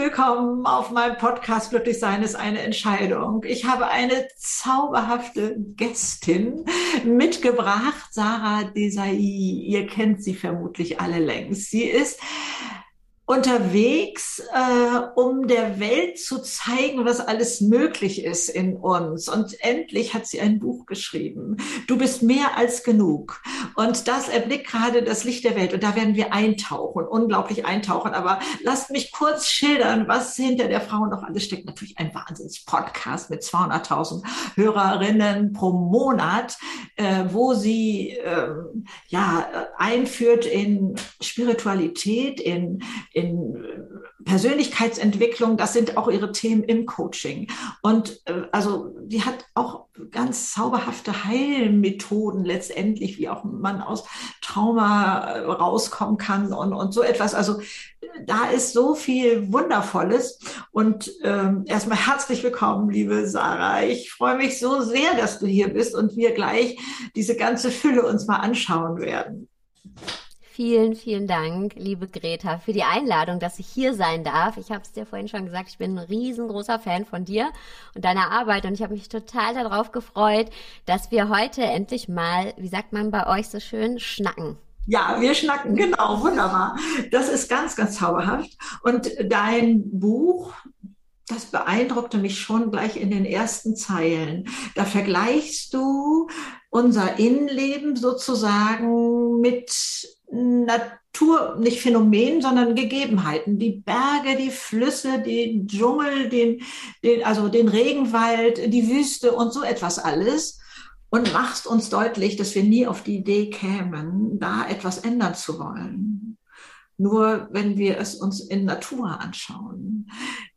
willkommen auf meinem Podcast Glücklich sein ist eine Entscheidung. Ich habe eine zauberhafte Gästin mitgebracht, Sarah Desai. Ihr kennt sie vermutlich alle längst. Sie ist unterwegs, äh, um der Welt zu zeigen, was alles möglich ist in uns. Und endlich hat sie ein Buch geschrieben. Du bist mehr als genug. Und das erblickt gerade das Licht der Welt. Und da werden wir eintauchen, unglaublich eintauchen. Aber lasst mich kurz schildern, was hinter der Frau noch alles steckt. Natürlich ein Wahnsinns-Podcast mit 200.000 Hörerinnen pro Monat, äh, wo sie äh, ja einführt in Spiritualität, in in Persönlichkeitsentwicklung, das sind auch ihre Themen im Coaching. Und äh, also die hat auch ganz zauberhafte Heilmethoden letztendlich, wie auch man aus Trauma äh, rauskommen kann und, und so etwas. Also da ist so viel Wundervolles. Und ähm, erstmal herzlich willkommen, liebe Sarah. Ich freue mich so sehr, dass du hier bist und wir gleich diese ganze Fülle uns mal anschauen werden. Vielen, vielen Dank, liebe Greta, für die Einladung, dass ich hier sein darf. Ich habe es dir vorhin schon gesagt, ich bin ein riesengroßer Fan von dir und deiner Arbeit und ich habe mich total darauf gefreut, dass wir heute endlich mal, wie sagt man bei euch so schön, schnacken. Ja, wir schnacken, genau, wunderbar. Das ist ganz, ganz zauberhaft. Und dein Buch, das beeindruckte mich schon gleich in den ersten Zeilen. Da vergleichst du unser Innenleben sozusagen mit Natur, nicht Phänomen, sondern Gegebenheiten. Die Berge, die Flüsse, den Dschungel, den, den, also den Regenwald, die Wüste und so etwas alles. Und machst uns deutlich, dass wir nie auf die Idee kämen, da etwas ändern zu wollen. Nur wenn wir es uns in Natur anschauen,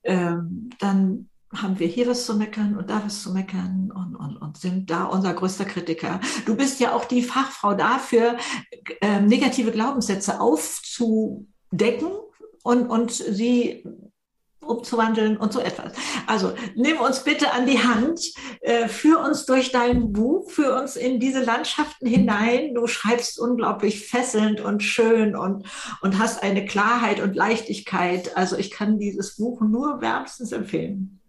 ähm, dann haben wir hier was zu meckern und da was zu meckern und, und, und sind da unser größter Kritiker. Du bist ja auch die Fachfrau dafür, äh, negative Glaubenssätze aufzudecken und, und sie umzuwandeln und so etwas. Also nimm uns bitte an die Hand, äh, führ uns durch dein Buch, führ uns in diese Landschaften hinein. Du schreibst unglaublich fesselnd und schön und, und hast eine Klarheit und Leichtigkeit. Also ich kann dieses Buch nur wärmstens empfehlen.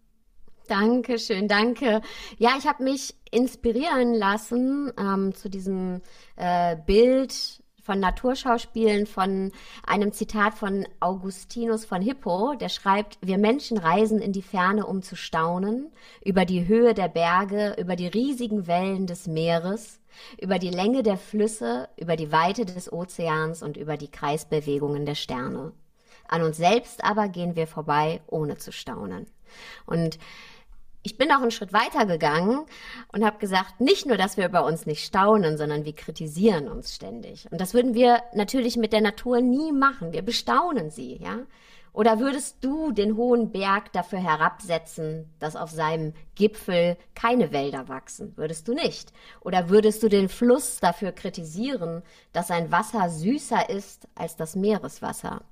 Dankeschön, danke. Ja, ich habe mich inspirieren lassen ähm, zu diesem äh, Bild von Naturschauspielen von einem Zitat von Augustinus von Hippo, der schreibt, wir Menschen reisen in die Ferne, um zu staunen, über die Höhe der Berge, über die riesigen Wellen des Meeres, über die Länge der Flüsse, über die Weite des Ozeans und über die Kreisbewegungen der Sterne. An uns selbst aber gehen wir vorbei, ohne zu staunen. Und ich bin auch einen Schritt weiter gegangen und habe gesagt, nicht nur, dass wir über uns nicht staunen, sondern wir kritisieren uns ständig. Und das würden wir natürlich mit der Natur nie machen. Wir bestaunen sie, ja. Oder würdest du den hohen Berg dafür herabsetzen, dass auf seinem Gipfel keine Wälder wachsen? Würdest du nicht? Oder würdest du den Fluss dafür kritisieren, dass sein Wasser süßer ist als das Meereswasser?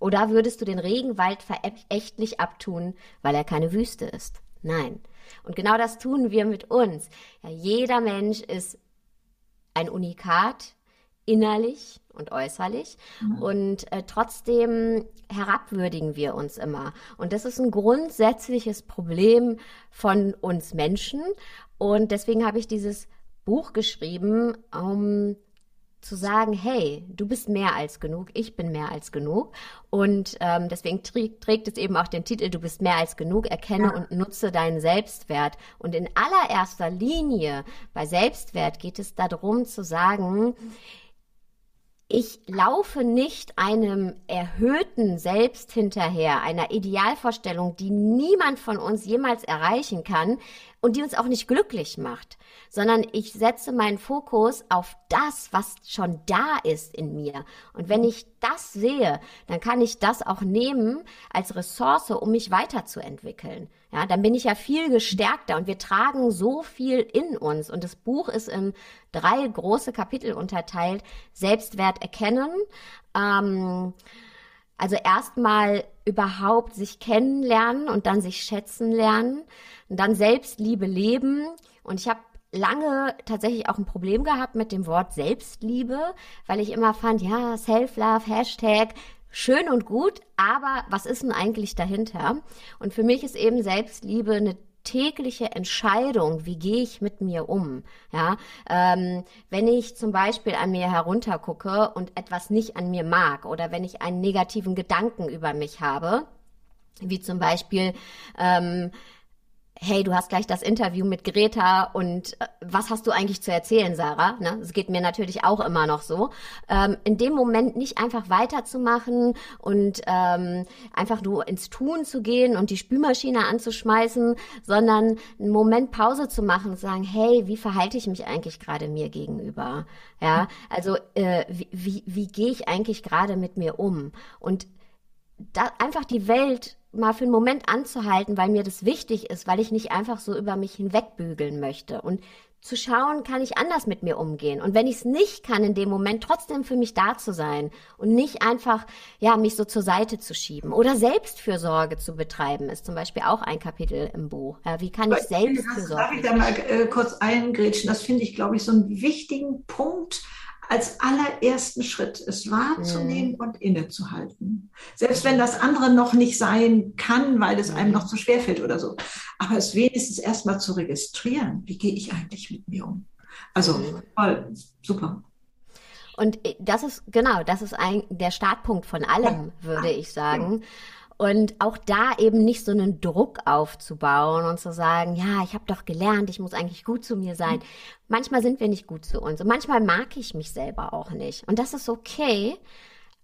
Oder würdest du den Regenwald verächtlich abtun, weil er keine Wüste ist? Nein. Und genau das tun wir mit uns. Ja, jeder Mensch ist ein Unikat, innerlich und äußerlich. Mhm. Und äh, trotzdem herabwürdigen wir uns immer. Und das ist ein grundsätzliches Problem von uns Menschen. Und deswegen habe ich dieses Buch geschrieben, um zu sagen, hey, du bist mehr als genug, ich bin mehr als genug. Und ähm, deswegen trägt, trägt es eben auch den Titel, du bist mehr als genug, erkenne ja. und nutze deinen Selbstwert. Und in allererster Linie bei Selbstwert geht es darum zu sagen, ich laufe nicht einem erhöhten Selbst hinterher, einer Idealvorstellung, die niemand von uns jemals erreichen kann und die uns auch nicht glücklich macht, sondern ich setze meinen Fokus auf das, was schon da ist in mir. Und wenn ich das sehe, dann kann ich das auch nehmen als Ressource, um mich weiterzuentwickeln. Ja, dann bin ich ja viel gestärkter und wir tragen so viel in uns. Und das Buch ist in drei große Kapitel unterteilt. Selbstwert erkennen. Ähm, also erstmal überhaupt sich kennenlernen und dann sich schätzen lernen und dann Selbstliebe leben. Und ich habe lange tatsächlich auch ein Problem gehabt mit dem Wort Selbstliebe, weil ich immer fand, ja, Self-Love, Hashtag, schön und gut, aber was ist denn eigentlich dahinter? Und für mich ist eben Selbstliebe eine tägliche Entscheidung, wie gehe ich mit mir um. Ja, ähm, wenn ich zum Beispiel an mir heruntergucke und etwas nicht an mir mag oder wenn ich einen negativen Gedanken über mich habe, wie zum Beispiel ähm, hey, du hast gleich das Interview mit Greta und äh, was hast du eigentlich zu erzählen, Sarah? Ne? Das geht mir natürlich auch immer noch so. Ähm, in dem Moment nicht einfach weiterzumachen und ähm, einfach nur ins Tun zu gehen und die Spülmaschine anzuschmeißen, sondern einen Moment Pause zu machen und sagen, hey, wie verhalte ich mich eigentlich gerade mir gegenüber? Ja, also äh, wie, wie, wie gehe ich eigentlich gerade mit mir um? Und da einfach die Welt mal für einen Moment anzuhalten, weil mir das wichtig ist, weil ich nicht einfach so über mich hinwegbügeln möchte und zu schauen, kann ich anders mit mir umgehen und wenn ich es nicht kann in dem Moment trotzdem für mich da zu sein und nicht einfach ja mich so zur Seite zu schieben oder Selbstfürsorge zu betreiben ist zum Beispiel auch ein Kapitel im Buch. Ja, wie kann ich Selbstfürsorge? Darf ich da mal äh, kurz eingrätschen? Das finde ich, glaube ich, so einen wichtigen Punkt als allerersten Schritt, es wahrzunehmen mhm. und innezuhalten. Selbst wenn das andere noch nicht sein kann, weil es einem noch zu schwer fällt oder so. Aber es wenigstens erstmal zu registrieren. Wie gehe ich eigentlich mit mir um? Also, mhm. voll, super. Und äh, das ist, genau, das ist ein, der Startpunkt von allem, würde ich sagen. Und auch da eben nicht so einen Druck aufzubauen und zu sagen, ja, ich habe doch gelernt, ich muss eigentlich gut zu mir sein. Manchmal sind wir nicht gut zu uns und manchmal mag ich mich selber auch nicht. Und das ist okay,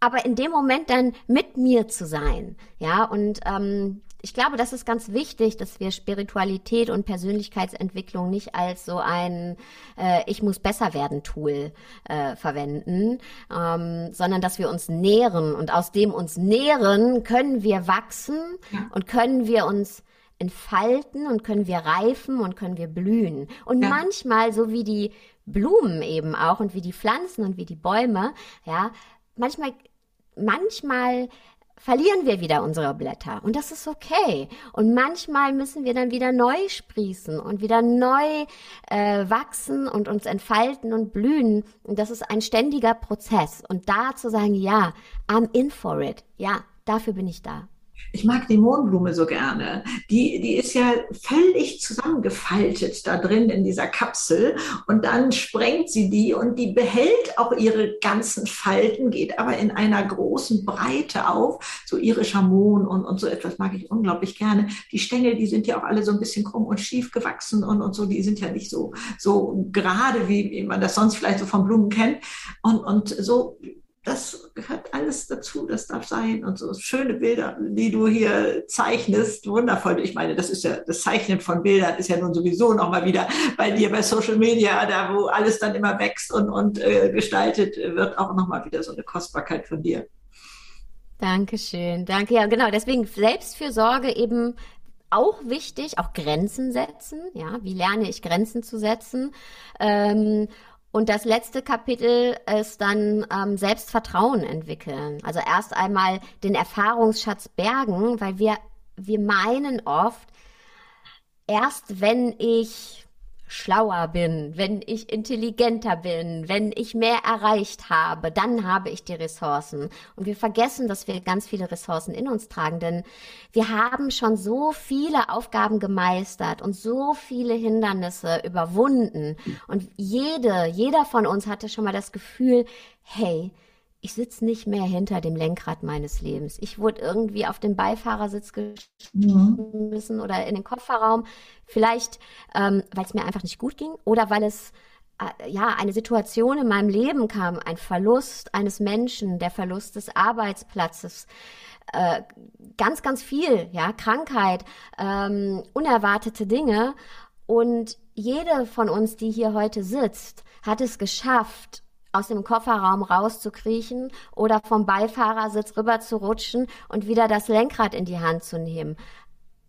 aber in dem Moment dann mit mir zu sein, ja, und ähm, ich glaube, das ist ganz wichtig, dass wir Spiritualität und Persönlichkeitsentwicklung nicht als so ein äh, Ich muss besser werden Tool äh, verwenden, ähm, sondern dass wir uns nähren und aus dem uns nähren können wir wachsen ja. und können wir uns entfalten und können wir reifen und können wir blühen. Und ja. manchmal, so wie die Blumen eben auch und wie die Pflanzen und wie die Bäume, ja, manchmal, manchmal verlieren wir wieder unsere Blätter. Und das ist okay. Und manchmal müssen wir dann wieder neu sprießen und wieder neu äh, wachsen und uns entfalten und blühen. Und das ist ein ständiger Prozess. Und da zu sagen, ja, I'm in for it. Ja, dafür bin ich da. Ich mag die Mohnblume so gerne. Die, die ist ja völlig zusammengefaltet da drin in dieser Kapsel und dann sprengt sie die und die behält auch ihre ganzen Falten, geht aber in einer großen Breite auf. So irischer Mohn und, und so etwas mag ich unglaublich gerne. Die Stängel, die sind ja auch alle so ein bisschen krumm und schief gewachsen und, und so, die sind ja nicht so, so gerade, wie, wie man das sonst vielleicht so von Blumen kennt. Und, und so das gehört alles dazu, das darf sein. Und so schöne Bilder, die du hier zeichnest, wundervoll. Ich meine, das ist ja, das Zeichnen von Bildern ist ja nun sowieso nochmal wieder bei dir bei Social Media, da wo alles dann immer wächst und, und äh, gestaltet wird, auch nochmal wieder so eine Kostbarkeit von dir. Dankeschön, danke. Ja, genau. Deswegen Selbstfürsorge eben auch wichtig, auch Grenzen setzen. Ja, wie lerne ich Grenzen zu setzen? Ähm, und das letzte Kapitel ist dann ähm, Selbstvertrauen entwickeln. Also erst einmal den Erfahrungsschatz bergen, weil wir, wir meinen oft, erst wenn ich schlauer bin, wenn ich intelligenter bin, wenn ich mehr erreicht habe, dann habe ich die Ressourcen. Und wir vergessen, dass wir ganz viele Ressourcen in uns tragen, denn wir haben schon so viele Aufgaben gemeistert und so viele Hindernisse überwunden. Und jede, jeder von uns hatte schon mal das Gefühl, hey, ich sitze nicht mehr hinter dem Lenkrad meines Lebens. Ich wurde irgendwie auf den Beifahrersitz geschmissen mhm. oder in den Kofferraum. Vielleicht, ähm, weil es mir einfach nicht gut ging oder weil es äh, ja eine Situation in meinem Leben kam, ein Verlust eines Menschen, der Verlust des Arbeitsplatzes, äh, ganz, ganz viel, ja, Krankheit, ähm, unerwartete Dinge. Und jede von uns, die hier heute sitzt, hat es geschafft, aus dem Kofferraum rauszukriechen oder vom Beifahrersitz rüber zu rutschen und wieder das Lenkrad in die Hand zu nehmen.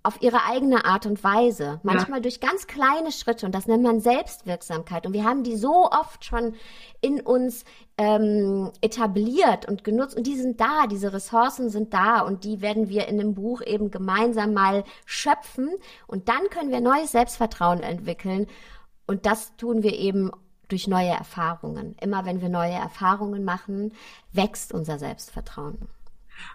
Auf ihre eigene Art und Weise. Manchmal ja. durch ganz kleine Schritte und das nennt man Selbstwirksamkeit. Und wir haben die so oft schon in uns ähm, etabliert und genutzt und die sind da, diese Ressourcen sind da und die werden wir in dem Buch eben gemeinsam mal schöpfen und dann können wir neues Selbstvertrauen entwickeln und das tun wir eben durch neue Erfahrungen. Immer wenn wir neue Erfahrungen machen, wächst unser Selbstvertrauen.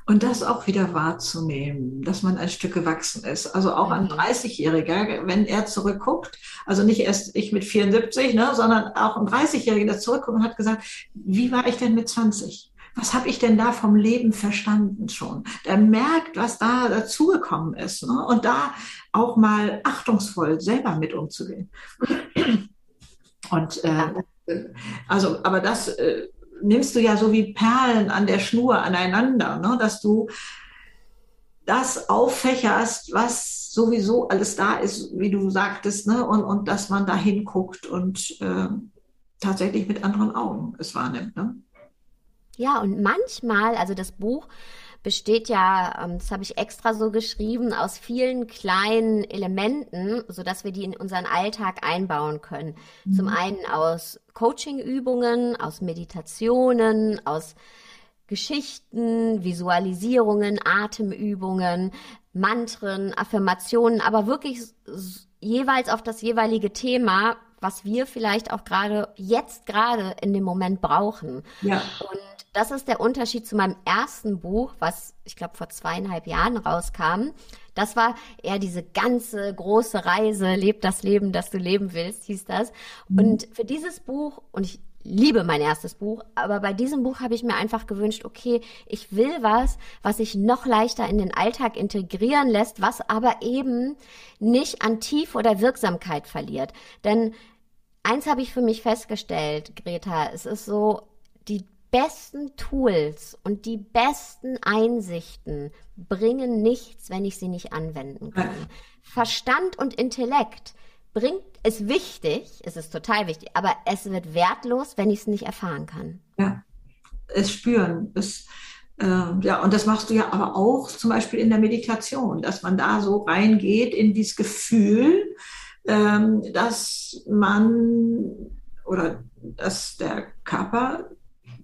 Und das auch wieder wahrzunehmen, dass man ein Stück gewachsen ist. Also auch ein 30-Jähriger, mhm. wenn er zurückguckt, also nicht erst ich mit 74, ne, sondern auch ein 30-Jähriger, der zurückguckt und hat gesagt, wie war ich denn mit 20? Was habe ich denn da vom Leben verstanden schon? Der merkt, was da dazugekommen ist. Ne? Und da auch mal achtungsvoll selber mit umzugehen. Und äh, also, aber das äh, nimmst du ja so wie Perlen an der Schnur aneinander, ne? dass du das auffächerst, was sowieso alles da ist, wie du sagtest, ne? und, und dass man da hinguckt und äh, tatsächlich mit anderen Augen es wahrnimmt. Ne? Ja, und manchmal, also das Buch besteht ja, ähm, das habe ich extra so geschrieben, aus vielen kleinen Elementen, so dass wir die in unseren Alltag einbauen können. Mhm. Zum einen aus Coachingübungen, aus Meditationen, aus Geschichten, Visualisierungen, Atemübungen, Mantren, Affirmationen, aber wirklich jeweils auf das jeweilige Thema, was wir vielleicht auch gerade jetzt gerade in dem Moment brauchen. Ja. Und das ist der Unterschied zu meinem ersten Buch, was ich glaube vor zweieinhalb Jahren rauskam. Das war eher diese ganze große Reise, lebt das Leben, das du leben willst, hieß das. Mhm. Und für dieses Buch, und ich liebe mein erstes Buch, aber bei diesem Buch habe ich mir einfach gewünscht, okay, ich will was, was sich noch leichter in den Alltag integrieren lässt, was aber eben nicht an Tief oder Wirksamkeit verliert. Denn eins habe ich für mich festgestellt, Greta, es ist so, die besten Tools und die besten Einsichten bringen nichts, wenn ich sie nicht anwenden kann. Verstand und Intellekt bringt, ist wichtig, es ist total wichtig, aber es wird wertlos, wenn ich es nicht erfahren kann. Ja, es spüren, es, äh, ja, und das machst du ja aber auch zum Beispiel in der Meditation, dass man da so reingeht in dieses Gefühl, ähm, dass man oder dass der Körper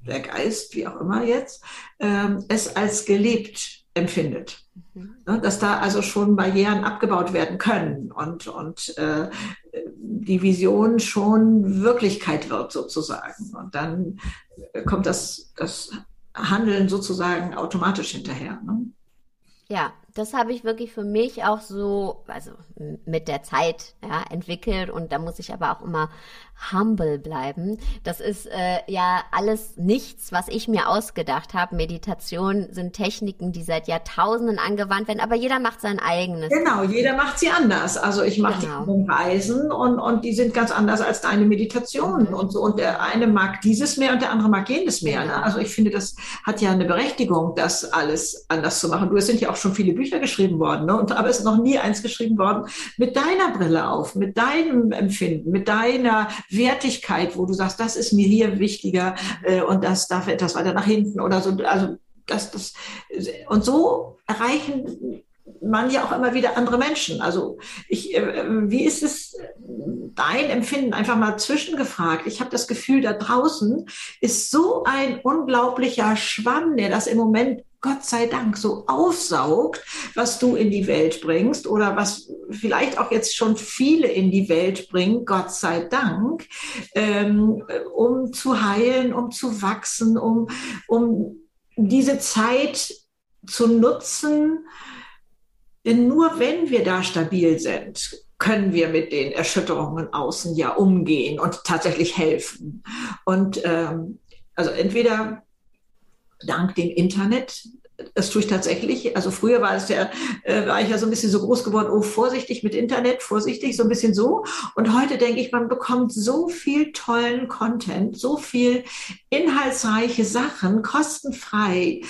der Geist, wie auch immer jetzt, ähm, es als gelebt empfindet. Mhm. Ne, dass da also schon Barrieren abgebaut werden können und, und äh, die Vision schon Wirklichkeit wird sozusagen. Und dann kommt das, das Handeln sozusagen automatisch hinterher. Ne? Ja, das habe ich wirklich für mich auch so, also mit der Zeit ja, entwickelt und da muss ich aber auch immer humble bleiben. Das ist äh, ja alles nichts, was ich mir ausgedacht habe. Meditation sind Techniken, die seit Jahrtausenden angewandt werden, aber jeder macht sein eigenes. Genau, jeder macht sie anders. Also ich mache genau. die Reisen und, und die sind ganz anders als deine Meditationen mhm. und so. Und der eine mag dieses mehr und der andere mag jenes mehr. Genau. Ne? Also ich finde, das hat ja eine Berechtigung, das alles anders zu machen. Du, es sind ja auch schon viele Bücher geschrieben worden, ne? und, aber es ist noch nie eins geschrieben worden mit deiner Brille auf, mit deinem Empfinden, mit deiner Wertigkeit, wo du sagst, das ist mir hier wichtiger äh, und das darf etwas weiter nach hinten oder so. Also das, das und so erreichen man ja auch immer wieder andere Menschen. Also ich, äh, wie ist es dein Empfinden? Einfach mal zwischengefragt. Ich habe das Gefühl, da draußen ist so ein unglaublicher Schwamm, der das im Moment Gott sei Dank so aufsaugt, was du in die Welt bringst oder was vielleicht auch jetzt schon viele in die Welt bringen, Gott sei Dank, ähm, um zu heilen, um zu wachsen, um, um diese Zeit zu nutzen. Denn nur wenn wir da stabil sind, können wir mit den Erschütterungen außen ja umgehen und tatsächlich helfen. Und ähm, also entweder dank dem Internet. Das tue ich tatsächlich. Also früher war es ja, äh, war ich ja so ein bisschen so groß geworden, oh, vorsichtig mit Internet, vorsichtig, so ein bisschen so. Und heute denke ich, man bekommt so viel tollen Content, so viel inhaltsreiche Sachen, kostenfrei,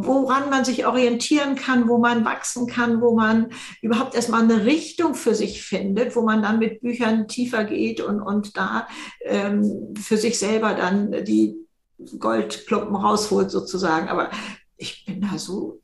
woran man sich orientieren kann, wo man wachsen kann, wo man überhaupt erstmal eine Richtung für sich findet, wo man dann mit Büchern tiefer geht und, und da ähm, für sich selber dann die Goldklumpen rausholt sozusagen. Aber ich bin da so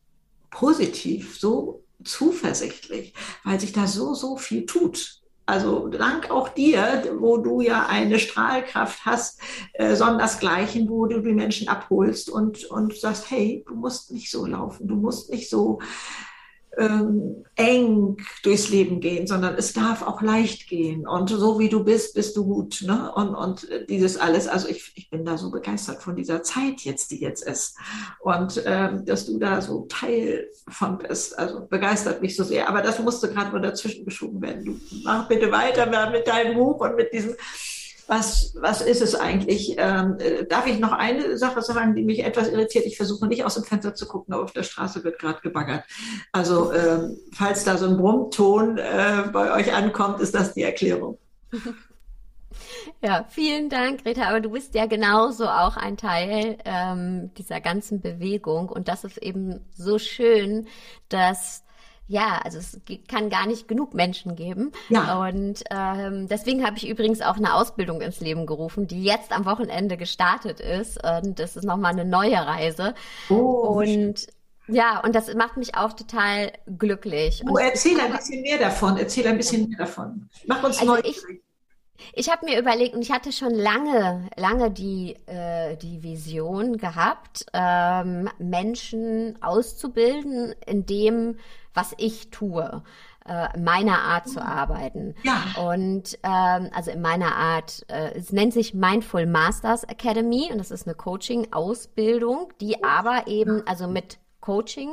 positiv, so zuversichtlich, weil sich da so, so viel tut. Also dank auch dir, wo du ja eine Strahlkraft hast, äh, sondersgleichen, wo du die Menschen abholst und, und sagst, hey, du musst nicht so laufen, du musst nicht so ähm, eng durchs Leben gehen, sondern es darf auch leicht gehen. Und so wie du bist, bist du gut. Ne? Und, und dieses alles, also ich, ich bin da so begeistert von dieser Zeit jetzt, die jetzt ist. Und ähm, dass du da so Teil von bist, also begeistert mich so sehr. Aber das musste gerade nur dazwischen geschoben werden. Du mach bitte weiter mit deinem Buch und mit diesem was, was ist es eigentlich? Ähm, äh, darf ich noch eine Sache sagen, die mich etwas irritiert? Ich versuche nicht aus dem Fenster zu gucken, aber auf der Straße wird gerade gebaggert. Also ähm, falls da so ein Brummton äh, bei euch ankommt, ist das die Erklärung. Ja, vielen Dank, Greta. Aber du bist ja genauso auch ein Teil ähm, dieser ganzen Bewegung. Und das ist eben so schön, dass ja, also es kann gar nicht genug Menschen geben. Ja. Und ähm, deswegen habe ich übrigens auch eine Ausbildung ins Leben gerufen, die jetzt am Wochenende gestartet ist. Und das ist nochmal eine neue Reise. Oh, und ja, und das macht mich auch total glücklich. Oh, erzähl ein bisschen mehr davon. Erzähl ein bisschen mehr davon. Mach uns also neugierig. Ich, ich habe mir überlegt und ich hatte schon lange, lange die, äh, die Vision gehabt, ähm, Menschen auszubilden in dem, was ich tue äh, meiner Art zu arbeiten. Ja. Und ähm, also in meiner Art, äh, es nennt sich Mindful Masters Academy und das ist eine Coaching-Ausbildung, die aber eben also mit Coaching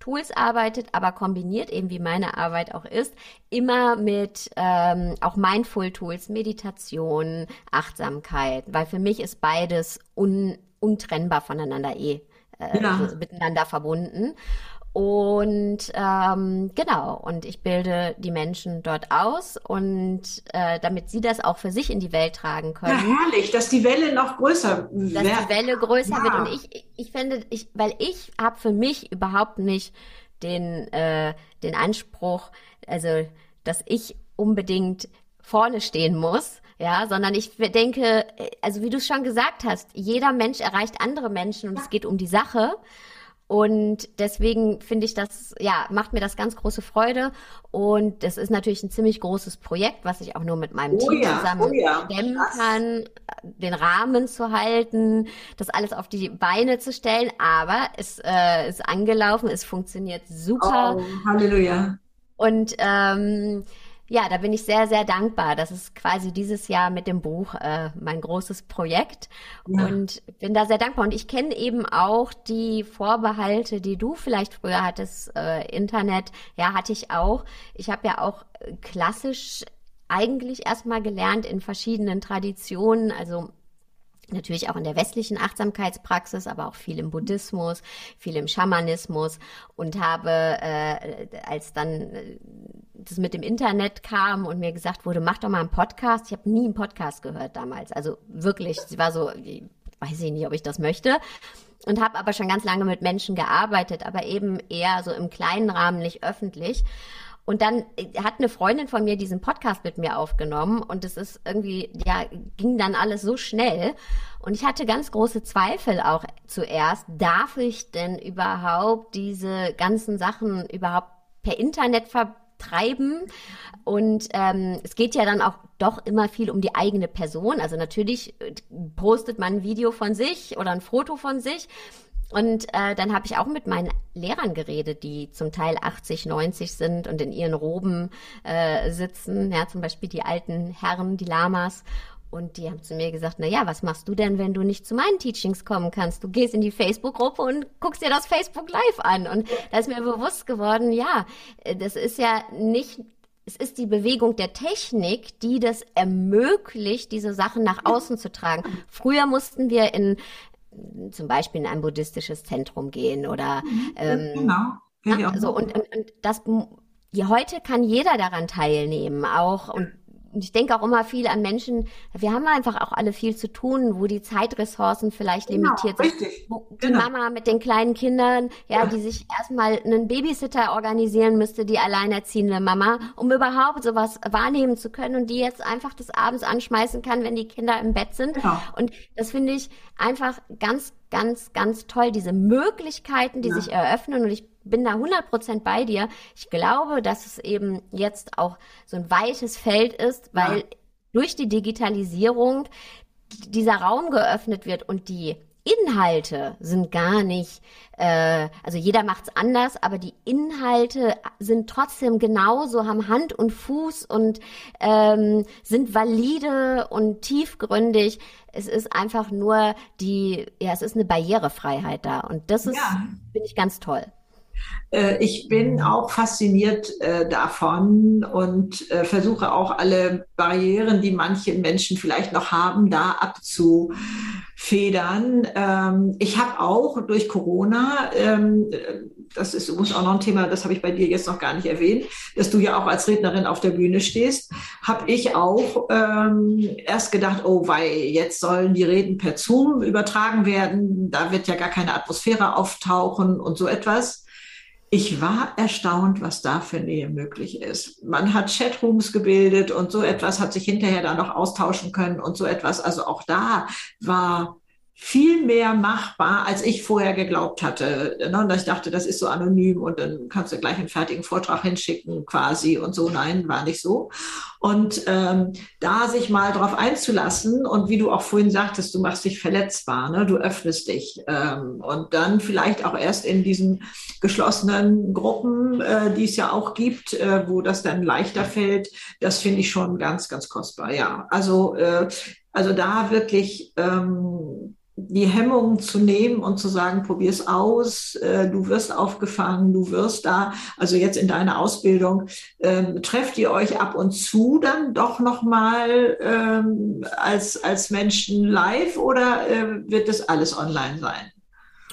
Tools arbeitet, aber kombiniert eben wie meine Arbeit auch ist, immer mit ähm, auch Mindful Tools, Meditation, Achtsamkeit, weil für mich ist beides un, untrennbar voneinander eh äh, ja. also miteinander verbunden. Und ähm, genau, und ich bilde die Menschen dort aus und äh, damit sie das auch für sich in die Welt tragen können. Ja, herrlich, dass die Welle noch größer wird. Dass die Welle größer ja. wird. Und ich, ich finde, ich, weil ich habe für mich überhaupt nicht den, äh, den Anspruch, also dass ich unbedingt vorne stehen muss, ja, sondern ich denke, also wie du es schon gesagt hast, jeder Mensch erreicht andere Menschen und es geht um die Sache. Und deswegen finde ich das, ja, macht mir das ganz große Freude. Und das ist natürlich ein ziemlich großes Projekt, was ich auch nur mit meinem oh Team ja, zusammen oh ja, stemmen kann, den Rahmen zu halten, das alles auf die Beine zu stellen. Aber es äh, ist angelaufen, es funktioniert super. Oh, Halleluja. Und ähm, ja, da bin ich sehr, sehr dankbar. Das ist quasi dieses Jahr mit dem Buch äh, mein großes Projekt ja. und bin da sehr dankbar. Und ich kenne eben auch die Vorbehalte, die du vielleicht früher hattest, äh, Internet. Ja, hatte ich auch. Ich habe ja auch klassisch eigentlich erstmal gelernt in verschiedenen Traditionen, also natürlich auch in der westlichen Achtsamkeitspraxis, aber auch viel im Buddhismus, viel im Schamanismus und habe, äh, als dann äh, das mit dem Internet kam und mir gesagt wurde, mach doch mal einen Podcast. Ich habe nie einen Podcast gehört damals. Also wirklich, sie war so, weiß ich nicht, ob ich das möchte. Und habe aber schon ganz lange mit Menschen gearbeitet, aber eben eher so im kleinen Rahmen, nicht öffentlich. Und dann äh, hat eine Freundin von mir diesen Podcast mit mir aufgenommen und es ist irgendwie, ja, ging dann alles so schnell. Und ich hatte ganz große Zweifel auch zuerst, darf ich denn überhaupt diese ganzen Sachen überhaupt per Internet vertreiben? Und ähm, es geht ja dann auch doch immer viel um die eigene Person. Also natürlich äh, postet man ein Video von sich oder ein Foto von sich. Und äh, dann habe ich auch mit meinen Lehrern geredet, die zum Teil 80, 90 sind und in ihren Roben äh, sitzen, ja, zum Beispiel die alten Herren, die Lamas. Und die haben zu mir gesagt, na ja, was machst du denn, wenn du nicht zu meinen Teachings kommen kannst? Du gehst in die Facebook-Gruppe und guckst dir das Facebook Live an. Und da ist mir bewusst geworden, ja, äh, das ist ja nicht es ist die Bewegung der Technik, die das ermöglicht, diese Sachen nach außen zu tragen. Früher mussten wir in zum Beispiel in ein buddhistisches Zentrum gehen oder mhm. ähm, genau. Ja, so und, und, und das heute kann jeder daran teilnehmen, auch und und ich denke auch immer viel an Menschen, wir haben einfach auch alle viel zu tun, wo die Zeitressourcen vielleicht genau, limitiert sind. Richtig. Die genau. Mama mit den kleinen Kindern, ja, ja, die sich erstmal einen Babysitter organisieren müsste, die alleinerziehende Mama, um überhaupt sowas wahrnehmen zu können und die jetzt einfach des Abends anschmeißen kann, wenn die Kinder im Bett sind. Genau. Und das finde ich einfach ganz, ganz, ganz toll, diese Möglichkeiten, die ja. sich eröffnen. Und ich bin da 100% bei dir. Ich glaube, dass es eben jetzt auch so ein weites Feld ist, weil ja. durch die Digitalisierung dieser Raum geöffnet wird und die Inhalte sind gar nicht, äh, also jeder macht's anders, aber die Inhalte sind trotzdem genauso, haben Hand und Fuß und ähm, sind valide und tiefgründig. Es ist einfach nur die, ja, es ist eine Barrierefreiheit da und das ist, ja. finde ich ganz toll. Äh, ich bin auch fasziniert äh, davon und äh, versuche auch alle Barrieren, die manche Menschen vielleicht noch haben, da abzufedern. Ähm, ich habe auch durch Corona, ähm, das ist muss auch noch ein Thema, das habe ich bei dir jetzt noch gar nicht erwähnt, dass du ja auch als Rednerin auf der Bühne stehst, habe ich auch ähm, erst gedacht, oh, weil jetzt sollen die Reden per Zoom übertragen werden, da wird ja gar keine Atmosphäre auftauchen und so etwas ich war erstaunt, was da für Nähe möglich ist. Man hat Chatrooms gebildet und so etwas hat sich hinterher dann noch austauschen können und so etwas. Also auch da war viel mehr machbar, als ich vorher geglaubt hatte. Ne, und ich dachte, das ist so anonym und dann kannst du gleich einen fertigen Vortrag hinschicken quasi und so. Nein, war nicht so. Und ähm, da sich mal drauf einzulassen und wie du auch vorhin sagtest, du machst dich verletzbar, ne? du öffnest dich ähm, und dann vielleicht auch erst in diesen geschlossenen Gruppen, äh, die es ja auch gibt, äh, wo das dann leichter fällt, das finde ich schon ganz, ganz kostbar. Ja, also äh, also da wirklich ähm, die Hemmung zu nehmen und zu sagen, probier es aus, äh, du wirst aufgefangen, du wirst da, also jetzt in deiner Ausbildung, ähm, trefft ihr euch ab und zu dann doch nochmal ähm, als, als Menschen live oder äh, wird das alles online sein?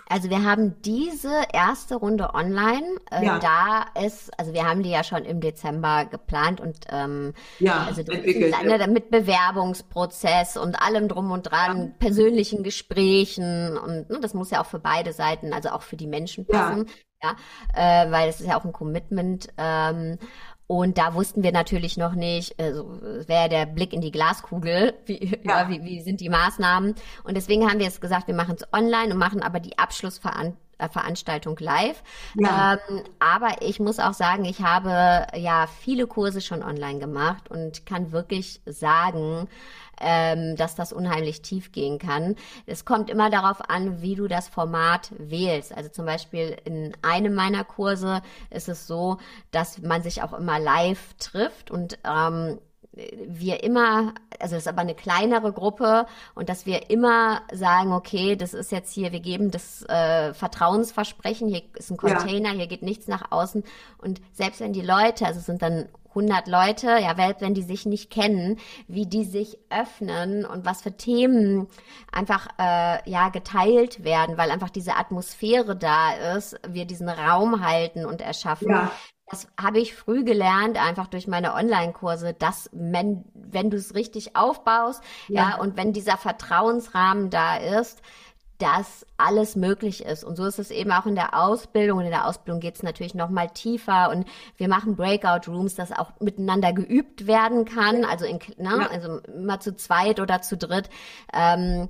Also wir haben diese erste Runde online. Äh, ja. Da ist, also wir haben die ja schon im Dezember geplant und ähm, ja, also entwickelt, ja. mit Bewerbungsprozess und allem drum und dran, ja. persönlichen Gesprächen und ne, das muss ja auch für beide Seiten, also auch für die Menschen passen. Ja, äh, weil es ist ja auch ein Commitment. Ähm, und da wussten wir natürlich noch nicht, also wäre der Blick in die Glaskugel, wie, ja. wie, wie sind die Maßnahmen. Und deswegen haben wir jetzt gesagt, wir machen es online und machen aber die Abschlussveranstaltung live. Ja. Ähm, aber ich muss auch sagen, ich habe ja viele Kurse schon online gemacht und kann wirklich sagen, ähm, dass das unheimlich tief gehen kann. Es kommt immer darauf an, wie du das Format wählst. Also zum Beispiel in einem meiner Kurse ist es so, dass man sich auch immer live trifft und ähm, wir immer, also das ist aber eine kleinere Gruppe und dass wir immer sagen, okay, das ist jetzt hier, wir geben das äh, Vertrauensversprechen, hier ist ein Container, ja. hier geht nichts nach außen und selbst wenn die Leute, also es sind dann 100 Leute, ja, wenn die sich nicht kennen, wie die sich öffnen und was für Themen einfach äh, ja geteilt werden, weil einfach diese Atmosphäre da ist, wir diesen Raum halten und erschaffen. Ja. Das habe ich früh gelernt, einfach durch meine Online-Kurse, dass wenn, wenn du es richtig aufbaust, ja. ja, und wenn dieser Vertrauensrahmen da ist, dass alles möglich ist. Und so ist es eben auch in der Ausbildung. Und in der Ausbildung geht es natürlich noch mal tiefer. Und wir machen Breakout Rooms, dass auch miteinander geübt werden kann. Also, in, ne, ja. also immer zu zweit oder zu dritt. Ähm,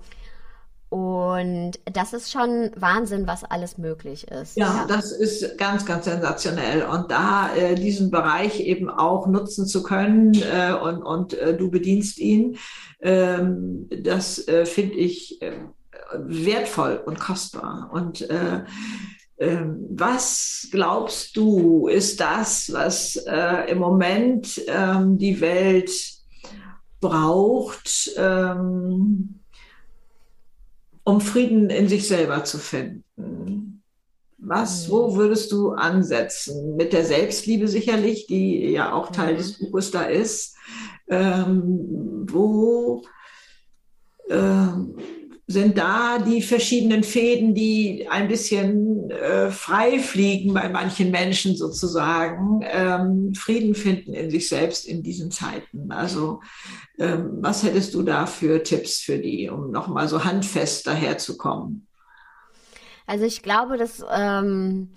und das ist schon Wahnsinn, was alles möglich ist. Ja, das ist ganz, ganz sensationell. Und da äh, diesen Bereich eben auch nutzen zu können äh, und, und äh, du bedienst ihn, ähm, das äh, finde ich äh, wertvoll und kostbar. Und äh, äh, was glaubst du, ist das, was im Moment ähm, die Welt braucht, ähm, um Frieden in sich selber zu finden? Was, wo mhm. würdest du ansetzen? Mit der Selbstliebe sicherlich, die ja auch Teil mhm. des Buches da ist. Ähm, wo ähm, sind da die verschiedenen Fäden, die ein bisschen äh, frei fliegen bei manchen Menschen sozusagen, ähm, Frieden finden in sich selbst in diesen Zeiten. Also ähm, was hättest du da für Tipps für die, um nochmal so handfest daherzukommen? Also ich glaube, dass ähm,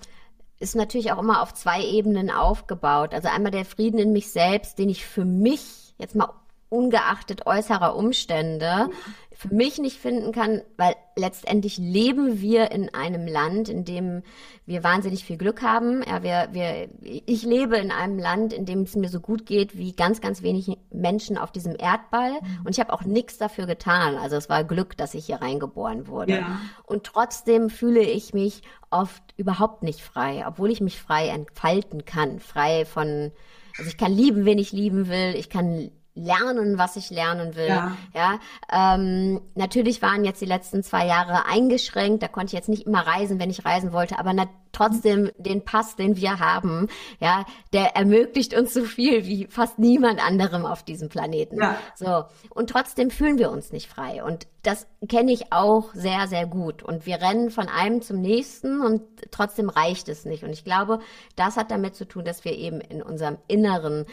ist natürlich auch immer auf zwei Ebenen aufgebaut. Also einmal der Frieden in mich selbst, den ich für mich jetzt mal ungeachtet äußerer Umstände für mich nicht finden kann, weil letztendlich leben wir in einem Land, in dem wir wahnsinnig viel Glück haben. Ja, wir, wir, ich lebe in einem Land, in dem es mir so gut geht wie ganz, ganz wenig Menschen auf diesem Erdball. Mhm. Und ich habe auch nichts dafür getan. Also es war Glück, dass ich hier reingeboren wurde. Ja. Und trotzdem fühle ich mich oft überhaupt nicht frei, obwohl ich mich frei entfalten kann, frei von also ich kann lieben, wen ich lieben will. Ich kann lernen, was ich lernen will. Ja. ja ähm, natürlich waren jetzt die letzten zwei Jahre eingeschränkt. Da konnte ich jetzt nicht immer reisen, wenn ich reisen wollte, aber trotzdem den Pass, den wir haben, ja, der ermöglicht uns so viel wie fast niemand anderem auf diesem Planeten. Ja. So und trotzdem fühlen wir uns nicht frei und das kenne ich auch sehr sehr gut und wir rennen von einem zum nächsten und trotzdem reicht es nicht und ich glaube, das hat damit zu tun, dass wir eben in unserem Inneren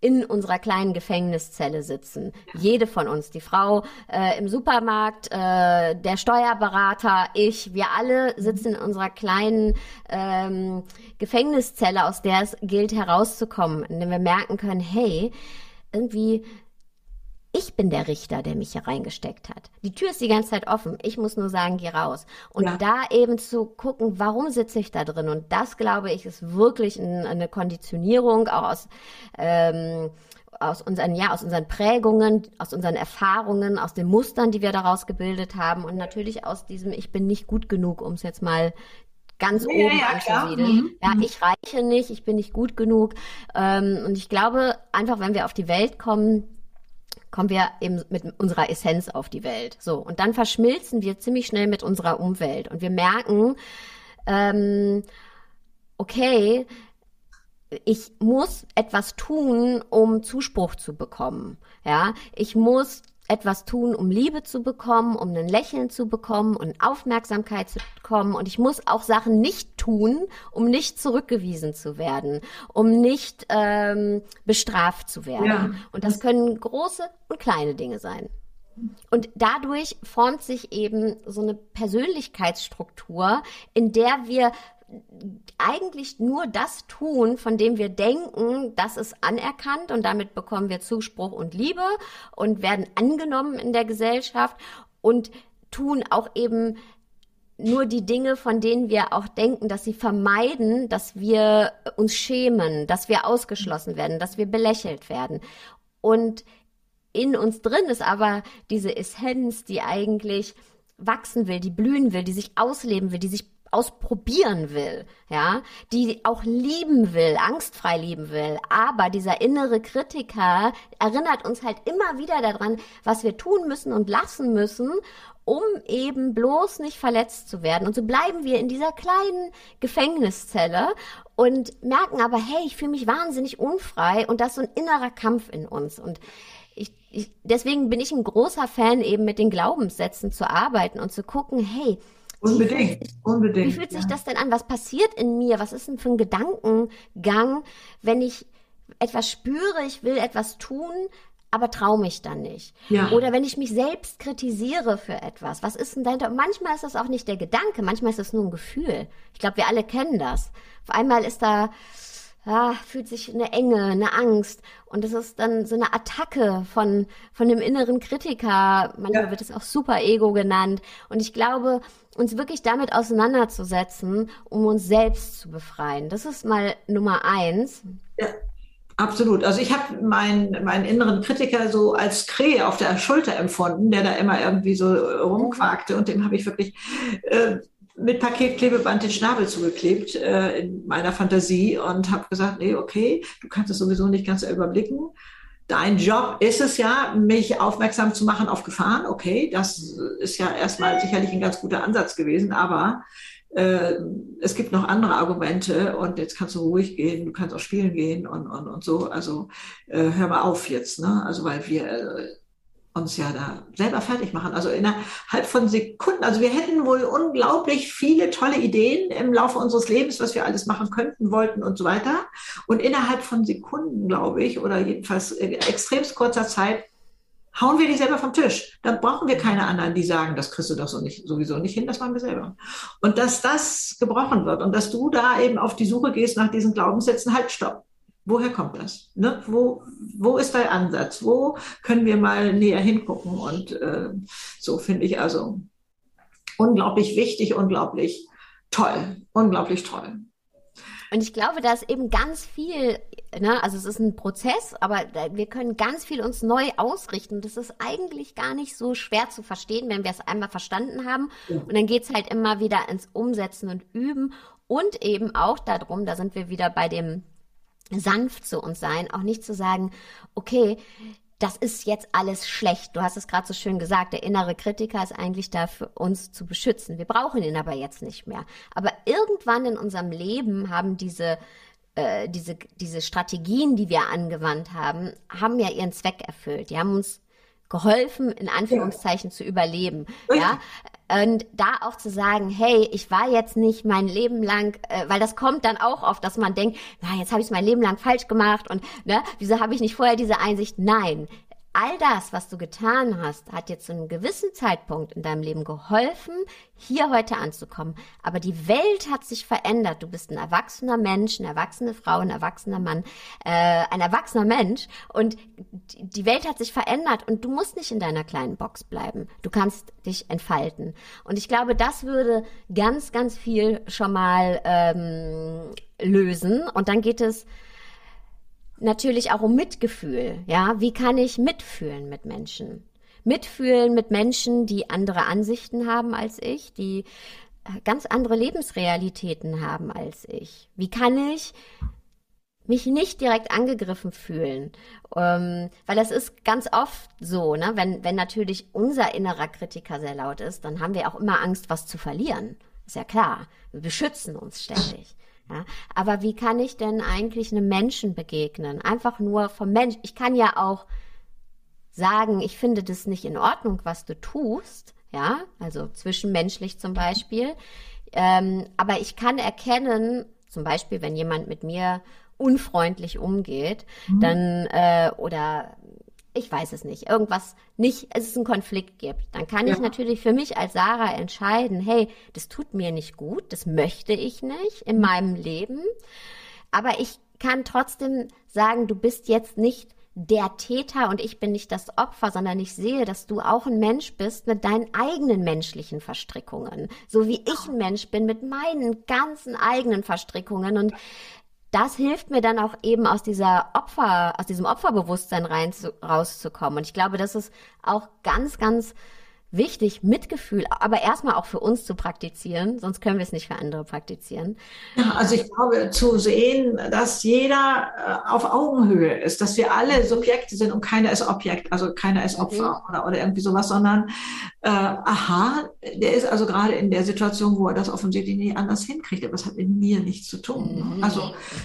in unserer kleinen Gefängniszelle sitzen. Jede von uns, die Frau äh, im Supermarkt, äh, der Steuerberater, ich, wir alle sitzen in unserer kleinen ähm, Gefängniszelle, aus der es gilt herauszukommen, indem wir merken können, hey, irgendwie ich bin der Richter, der mich hier reingesteckt hat. Die Tür ist die ganze Zeit offen. Ich muss nur sagen, geh raus. Und ja. da eben zu gucken, warum sitze ich da drin? Und das, glaube ich, ist wirklich ein, eine Konditionierung, auch aus, ähm, aus unseren, ja, aus unseren Prägungen, aus unseren Erfahrungen, aus den Mustern, die wir daraus gebildet haben und natürlich aus diesem, ich bin nicht gut genug, um es jetzt mal ganz ja, oben ja, anzusiedeln. Mhm. Ja, ich reiche nicht, ich bin nicht gut genug. Ähm, und ich glaube, einfach wenn wir auf die Welt kommen, kommen wir eben mit unserer Essenz auf die Welt. So, und dann verschmilzen wir ziemlich schnell mit unserer Umwelt und wir merken, ähm, okay, ich muss etwas tun, um Zuspruch zu bekommen. Ja, ich muss etwas tun, um Liebe zu bekommen, um ein Lächeln zu bekommen und Aufmerksamkeit zu bekommen. Und ich muss auch Sachen nicht tun, um nicht zurückgewiesen zu werden, um nicht ähm, bestraft zu werden. Ja. Und das können große und kleine Dinge sein. Und dadurch formt sich eben so eine Persönlichkeitsstruktur, in der wir eigentlich nur das tun, von dem wir denken, das ist anerkannt und damit bekommen wir Zuspruch und Liebe und werden angenommen in der Gesellschaft und tun auch eben nur die Dinge, von denen wir auch denken, dass sie vermeiden, dass wir uns schämen, dass wir ausgeschlossen werden, dass wir belächelt werden. Und in uns drin ist aber diese Essenz, die eigentlich wachsen will, die blühen will, die sich ausleben will, die sich ausprobieren will, ja, die auch lieben will, angstfrei lieben will. Aber dieser innere Kritiker erinnert uns halt immer wieder daran, was wir tun müssen und lassen müssen, um eben bloß nicht verletzt zu werden. Und so bleiben wir in dieser kleinen Gefängniszelle und merken aber, hey, ich fühle mich wahnsinnig unfrei und das ist so ein innerer Kampf in uns. Und ich, ich, deswegen bin ich ein großer Fan, eben mit den Glaubenssätzen zu arbeiten und zu gucken, hey, Unbedingt, unbedingt. Wie fühlt sich das denn an? Was passiert in mir? Was ist denn für ein Gedankengang, wenn ich etwas spüre, ich will etwas tun, aber traue mich dann nicht. Ja. Oder wenn ich mich selbst kritisiere für etwas, was ist denn dahinter? Manchmal ist das auch nicht der Gedanke, manchmal ist das nur ein Gefühl. Ich glaube, wir alle kennen das. Auf einmal ist da ja, fühlt sich eine Enge, eine Angst. Und es ist dann so eine Attacke von, von dem inneren Kritiker. Manchmal ja. wird es auch Super-Ego genannt. Und ich glaube, uns wirklich damit auseinanderzusetzen, um uns selbst zu befreien. Das ist mal Nummer eins. Ja. Absolut. Also ich habe meinen meinen inneren Kritiker so als Krähe auf der Schulter empfunden, der da immer irgendwie so rumquakte und dem habe ich wirklich äh, mit Paketklebeband den Schnabel zugeklebt äh, in meiner Fantasie und habe gesagt, nee, okay, du kannst es sowieso nicht ganz überblicken. Dein Job ist es ja, mich aufmerksam zu machen auf Gefahren. Okay, das ist ja erstmal sicherlich ein ganz guter Ansatz gewesen, aber äh, es gibt noch andere Argumente und jetzt kannst du ruhig gehen, du kannst auch spielen gehen und, und, und so. Also äh, hör mal auf jetzt, ne? Also weil wir äh, uns ja da selber fertig machen. Also innerhalb von Sekunden. Also wir hätten wohl unglaublich viele tolle Ideen im Laufe unseres Lebens, was wir alles machen könnten, wollten und so weiter. Und innerhalb von Sekunden, glaube ich, oder jedenfalls extremst kurzer Zeit, hauen wir die selber vom Tisch. Dann brauchen wir keine anderen, die sagen, das kriegst du doch so nicht, sowieso nicht hin, das machen wir selber. Und dass das gebrochen wird und dass du da eben auf die Suche gehst nach diesen Glaubenssätzen, halt, stopp Woher kommt das? Ne? Wo, wo ist dein Ansatz? Wo können wir mal näher hingucken? Und äh, so finde ich also unglaublich wichtig, unglaublich toll, unglaublich toll. Und ich glaube, da ist eben ganz viel, ne, also es ist ein Prozess, aber wir können ganz viel uns neu ausrichten. Das ist eigentlich gar nicht so schwer zu verstehen, wenn wir es einmal verstanden haben. Ja. Und dann geht's halt immer wieder ins Umsetzen und Üben und eben auch darum, da sind wir wieder bei dem sanft zu uns sein, auch nicht zu sagen, okay, das ist jetzt alles schlecht. Du hast es gerade so schön gesagt, der innere Kritiker ist eigentlich da für uns zu beschützen. Wir brauchen ihn aber jetzt nicht mehr. Aber irgendwann in unserem Leben haben diese äh, diese, diese Strategien, die wir angewandt haben, haben ja ihren Zweck erfüllt. Die haben uns geholfen, in Anführungszeichen ja. zu überleben. Ja, und da auch zu sagen, hey, ich war jetzt nicht mein Leben lang, äh, weil das kommt dann auch oft, dass man denkt, na, jetzt habe ich es mein Leben lang falsch gemacht und ne, wieso habe ich nicht vorher diese Einsicht? Nein, all das, was du getan hast, hat dir zu einem gewissen Zeitpunkt in deinem Leben geholfen, hier heute anzukommen. Aber die Welt hat sich verändert. Du bist ein erwachsener Mensch, eine erwachsene Frau, ein erwachsener Mann, äh, ein erwachsener Mensch. Und die Welt hat sich verändert und du musst nicht in deiner kleinen Box bleiben. Du kannst dich entfalten. Und ich glaube, das würde ganz, ganz viel schon mal ähm, lösen. Und dann geht es natürlich auch um Mitgefühl. Ja, wie kann ich mitfühlen mit Menschen? Mitfühlen mit Menschen, die andere Ansichten haben als ich, die äh, ganz andere Lebensrealitäten haben als ich. Wie kann ich mich nicht direkt angegriffen fühlen. Ähm, weil das ist ganz oft so, ne? wenn, wenn natürlich unser innerer Kritiker sehr laut ist, dann haben wir auch immer Angst, was zu verlieren. Ist ja klar. Wir beschützen uns ständig. Ja, aber wie kann ich denn eigentlich einem Menschen begegnen? Einfach nur vom Mensch. Ich kann ja auch sagen, ich finde das nicht in Ordnung, was du tust. Ja, also zwischenmenschlich zum Beispiel. Ähm, aber ich kann erkennen, zum Beispiel, wenn jemand mit mir unfreundlich umgeht, mhm. dann äh, oder ich weiß es nicht, irgendwas nicht, es ist ein Konflikt gibt, dann kann ja. ich natürlich für mich als Sarah entscheiden, hey, das tut mir nicht gut, das möchte ich nicht in meinem Leben, aber ich kann trotzdem sagen, du bist jetzt nicht der Täter und ich bin nicht das Opfer, sondern ich sehe, dass du auch ein Mensch bist mit deinen eigenen menschlichen Verstrickungen, so wie ich ein Mensch bin mit meinen ganzen eigenen Verstrickungen und das hilft mir dann auch eben aus dieser Opfer, aus diesem Opferbewusstsein rein zu, rauszukommen. Und ich glaube, das ist auch ganz, ganz wichtig, Mitgefühl, aber erstmal auch für uns zu praktizieren, sonst können wir es nicht für andere praktizieren. Ja, also ich glaube, zu sehen, dass jeder äh, auf Augenhöhe ist, dass wir alle Subjekte sind und keiner ist Objekt, also keiner ist Opfer mhm. oder, oder irgendwie sowas, sondern äh, aha, der ist also gerade in der Situation, wo er das offensichtlich nicht anders hinkriegt, aber es hat mit mir nichts zu tun. Mhm. Also,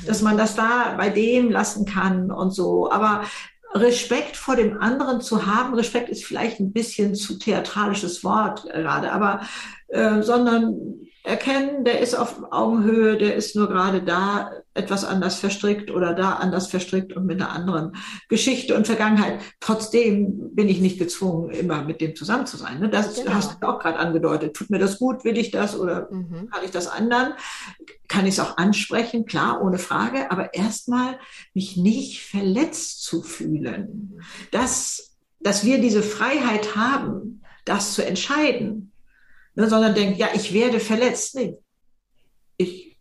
dass man das da bei dem lassen kann und so. Aber Respekt vor dem anderen zu haben. Respekt ist vielleicht ein bisschen zu theatralisches Wort gerade, aber äh, sondern erkennen, der ist auf Augenhöhe, der ist nur gerade da etwas anders verstrickt oder da anders verstrickt und mit einer anderen Geschichte und Vergangenheit. Trotzdem bin ich nicht gezwungen, immer mit dem zusammen zu sein. Ne? Das genau. hast du auch gerade angedeutet. Tut mir das gut? Will ich das oder mhm. kann ich das anderen? Kann ich es auch ansprechen? Klar, ohne Frage. Aber erstmal mich nicht verletzt zu fühlen. Dass, dass wir diese Freiheit haben, das zu entscheiden ne, sondern denkt, ja, ich werde verletzt. Nee, ich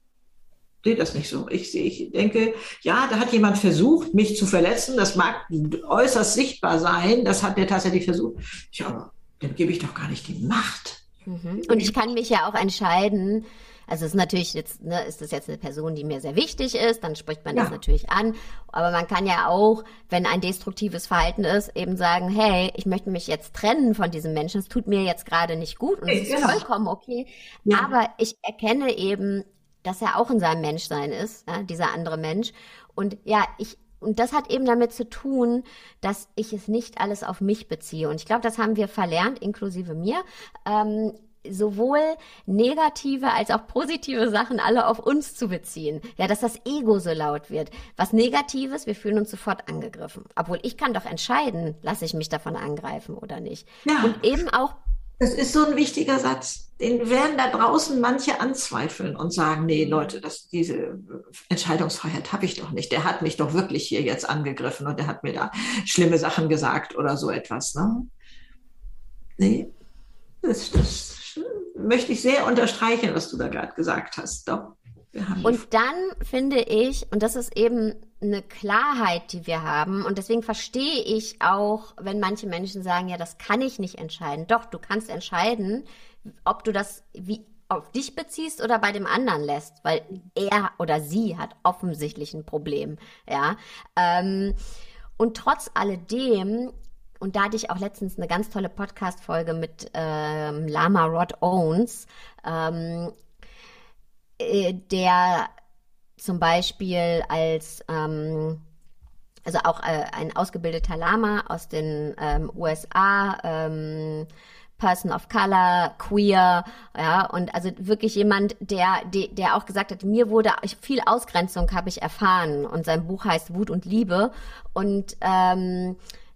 sehe das nicht so. Ich, ich denke, ja, da hat jemand versucht, mich zu verletzen. Das mag äußerst sichtbar sein. Das hat der tatsächlich versucht. Ja, dann gebe ich doch gar nicht die Macht. Mhm. Und ich kann mich ja auch entscheiden, also ist natürlich jetzt, ne, ist das jetzt eine Person, die mir sehr wichtig ist, dann spricht man ja. das natürlich an. Aber man kann ja auch, wenn ein destruktives Verhalten ist, eben sagen, hey, ich möchte mich jetzt trennen von diesem Menschen. Es tut mir jetzt gerade nicht gut und es ist genau. vollkommen okay. Ja. Aber ich erkenne eben, dass er auch in seinem Menschsein ist, ja, dieser andere Mensch. Und ja, ich, und das hat eben damit zu tun, dass ich es nicht alles auf mich beziehe. Und ich glaube, das haben wir verlernt, inklusive mir. Ähm, sowohl negative als auch positive Sachen alle auf uns zu beziehen. Ja, dass das Ego so laut wird. Was Negatives, wir fühlen uns sofort angegriffen. Obwohl ich kann doch entscheiden, lasse ich mich davon angreifen oder nicht. Ja. Und eben auch Das ist so ein wichtiger Satz. Den werden da draußen manche anzweifeln und sagen, nee, Leute, das, diese Entscheidungsfreiheit habe ich doch nicht. Der hat mich doch wirklich hier jetzt angegriffen und der hat mir da schlimme Sachen gesagt oder so etwas. Ne? Nee, das, das möchte ich sehr unterstreichen, was du da gerade gesagt hast. Doch. Und dann finde ich, und das ist eben eine Klarheit, die wir haben, und deswegen verstehe ich auch, wenn manche Menschen sagen, ja, das kann ich nicht entscheiden. Doch, du kannst entscheiden, ob du das wie auf dich beziehst oder bei dem anderen lässt, weil er oder sie hat offensichtlich ein Problem, ja. Ähm, und trotz alledem und da hatte ich auch letztens eine ganz tolle Podcast-Folge mit ähm, Lama Rod Owens, ähm, äh, der zum Beispiel als ähm, also auch äh, ein ausgebildeter Lama aus den ähm, USA, ähm, Person of Color, queer, ja, und also wirklich jemand, der, der, der auch gesagt hat, mir wurde viel Ausgrenzung habe ich erfahren. Und sein Buch heißt Wut und Liebe. Und ähm,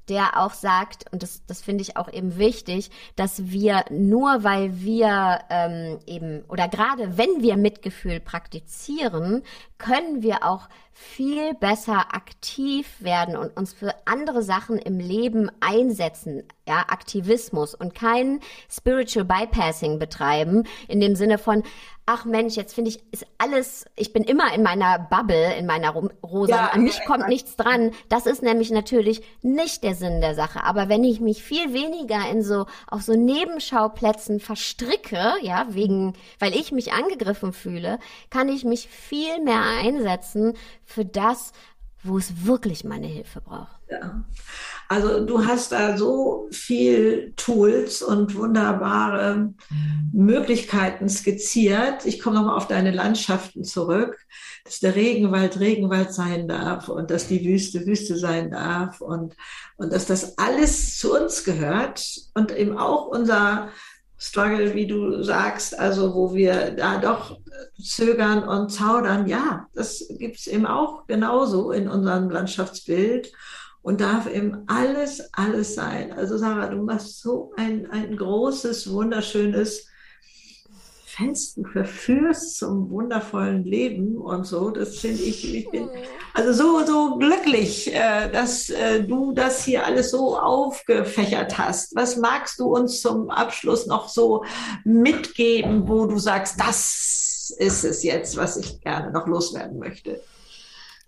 der auch sagt, und das, das finde ich auch eben wichtig, dass wir nur weil wir ähm, eben, oder gerade wenn wir Mitgefühl praktizieren, können wir auch viel besser aktiv werden und uns für andere Sachen im Leben einsetzen, ja, Aktivismus und kein Spiritual Bypassing betreiben, in dem Sinne von, ach Mensch, jetzt finde ich, ist alles, ich bin immer in meiner Bubble, in meiner Rosa, ja, an mich kommt nichts dran. Das ist nämlich natürlich nicht der Sinn der Sache. Aber wenn ich mich viel weniger in so, auf so Nebenschauplätzen verstricke, ja, wegen, weil ich mich angegriffen fühle, kann ich mich viel mehr einsetzen für das, wo es wirklich meine Hilfe braucht. Ja. Also du hast da so viel Tools und wunderbare Möglichkeiten skizziert. Ich komme nochmal auf deine Landschaften zurück, dass der Regenwald Regenwald sein darf und dass die Wüste Wüste sein darf und, und dass das alles zu uns gehört und eben auch unser Struggle, wie du sagst, also wo wir da doch zögern und zaudern, ja, das gibt's eben auch genauso in unserem Landschaftsbild und darf eben alles, alles sein. Also Sarah, du machst so ein, ein großes, wunderschönes Fest, du verführst zum wundervollen Leben und so. Das finde ich, ich bin also so, so glücklich, äh, dass äh, du das hier alles so aufgefächert hast. Was magst du uns zum Abschluss noch so mitgeben, wo du sagst, das ist es jetzt, was ich gerne noch loswerden möchte?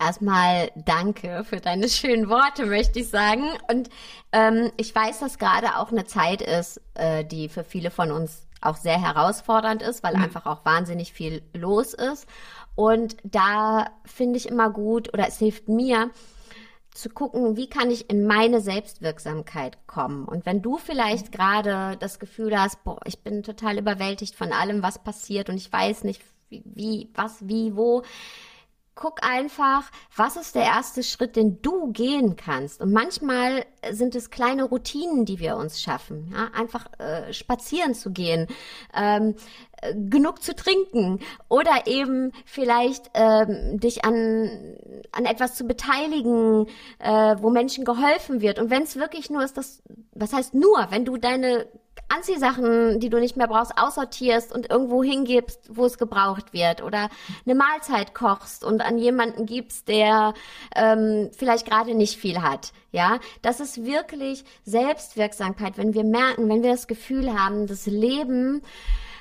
Erstmal danke für deine schönen Worte, möchte ich sagen. Und ähm, ich weiß, dass gerade auch eine Zeit ist, äh, die für viele von uns auch sehr herausfordernd ist, weil mhm. einfach auch wahnsinnig viel los ist. Und da finde ich immer gut oder es hilft mir, zu gucken, wie kann ich in meine Selbstwirksamkeit kommen. Und wenn du vielleicht gerade das Gefühl hast, boah, ich bin total überwältigt von allem, was passiert und ich weiß nicht, wie, wie was, wie, wo, guck einfach, was ist der erste Schritt, den du gehen kannst. Und manchmal sind es kleine Routinen, die wir uns schaffen. Ja? Einfach äh, spazieren zu gehen, ähm, äh, genug zu trinken oder eben vielleicht ähm, dich an, an etwas zu beteiligen, äh, wo Menschen geholfen wird. Und wenn es wirklich nur ist, das, was heißt nur, wenn du deine Anziehsachen, die du nicht mehr brauchst, aussortierst und irgendwo hingibst, wo es gebraucht wird oder eine Mahlzeit kochst und an jemanden gibst, der ähm, vielleicht gerade nicht viel hat. Ja, das ist wirklich Selbstwirksamkeit, wenn wir merken, wenn wir das Gefühl haben, das Leben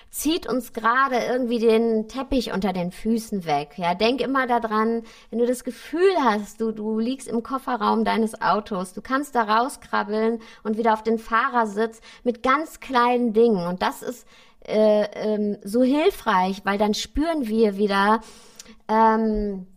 zieht uns gerade irgendwie den Teppich unter den Füßen weg. Ja, denk immer daran, wenn du das Gefühl hast, du, du liegst im Kofferraum deines Autos, du kannst da rauskrabbeln und wieder auf den Fahrersitz mit ganz kleinen Dingen. Und das ist äh, ähm, so hilfreich, weil dann spüren wir wieder, ähm,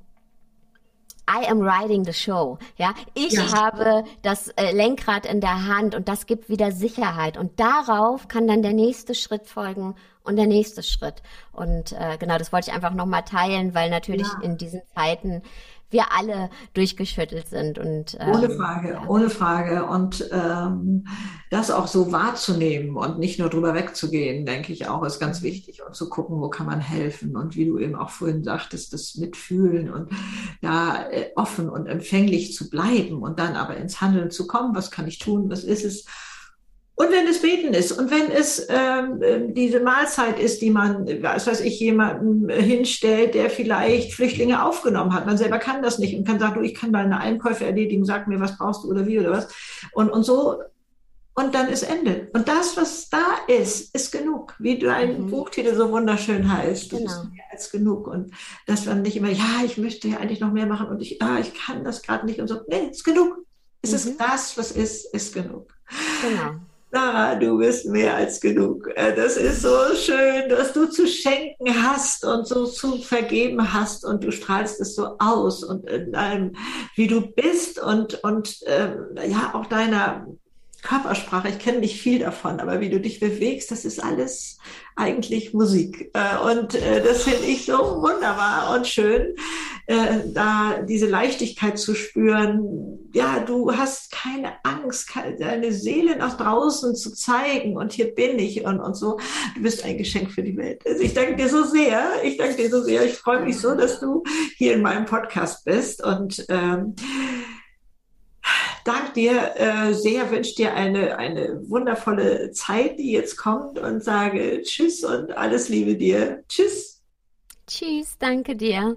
I am riding the show. Ja, ich ja. habe das äh, Lenkrad in der Hand und das gibt wieder Sicherheit. Und darauf kann dann der nächste Schritt folgen und der nächste Schritt. Und äh, genau, das wollte ich einfach nochmal teilen, weil natürlich ja. in diesen Zeiten wir alle durchgeschüttelt sind und ähm, ohne Frage, ja. ohne Frage und ähm, das auch so wahrzunehmen und nicht nur drüber wegzugehen, denke ich auch, ist ganz mhm. wichtig und zu gucken, wo kann man helfen und wie du eben auch vorhin sagtest, das Mitfühlen und da äh, offen und empfänglich zu bleiben und dann aber ins Handeln zu kommen, was kann ich tun, was ist es Und wenn es Beten ist und wenn es ähm, diese Mahlzeit ist, die man, was weiß ich, jemandem hinstellt, der vielleicht Flüchtlinge aufgenommen hat. Man selber kann das nicht und kann sagen, du, ich kann deine Einkäufe erledigen, sag mir, was brauchst du oder wie oder was. Und, und so und dann ist Ende. Und das, was da ist, ist genug. Wie dein mhm. Buchtitel so wunderschön heißt. Das genau. ist mehr als genug. Und dass man nicht immer, ja, ich möchte ja eigentlich noch mehr machen und ich, ah, ich kann das gerade nicht und so. Nee, ist genug. Es mhm. ist das, was ist, ist genug. Genau. Sarah, du bist mehr als genug. Äh, das ist so schön, dass du zu schenken hast und so zu vergeben hast und du strahlst es so aus und in allem, wie du bist und, und ähm, ja, auch deiner Körpersprache, ich kenne nicht viel davon, aber wie du dich bewegst, das ist alles eigentlich Musik. Äh, und äh, das finde ich so wunderbar und schön, äh, da diese Leichtigkeit zu spüren. Ja, du hast keine Angst, deine Seele nach draußen zu zeigen und hier bin ich und, und so. Du bist ein Geschenk für die Welt. Also ich danke dir so sehr. Ich danke dir so sehr. Ich freue mich so, dass du hier in meinem Podcast bist und ähm, danke dir äh, sehr, wünsche dir eine, eine wundervolle Zeit, die jetzt kommt und sage Tschüss und alles Liebe dir. Tschüss. Tschüss, danke dir.